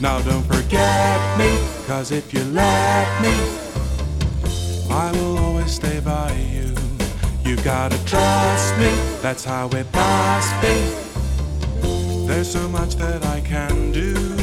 Now don't forget me, cause if you let me, I will always stay by you. You gotta trust me, that's how it must be. There's so much that I can do.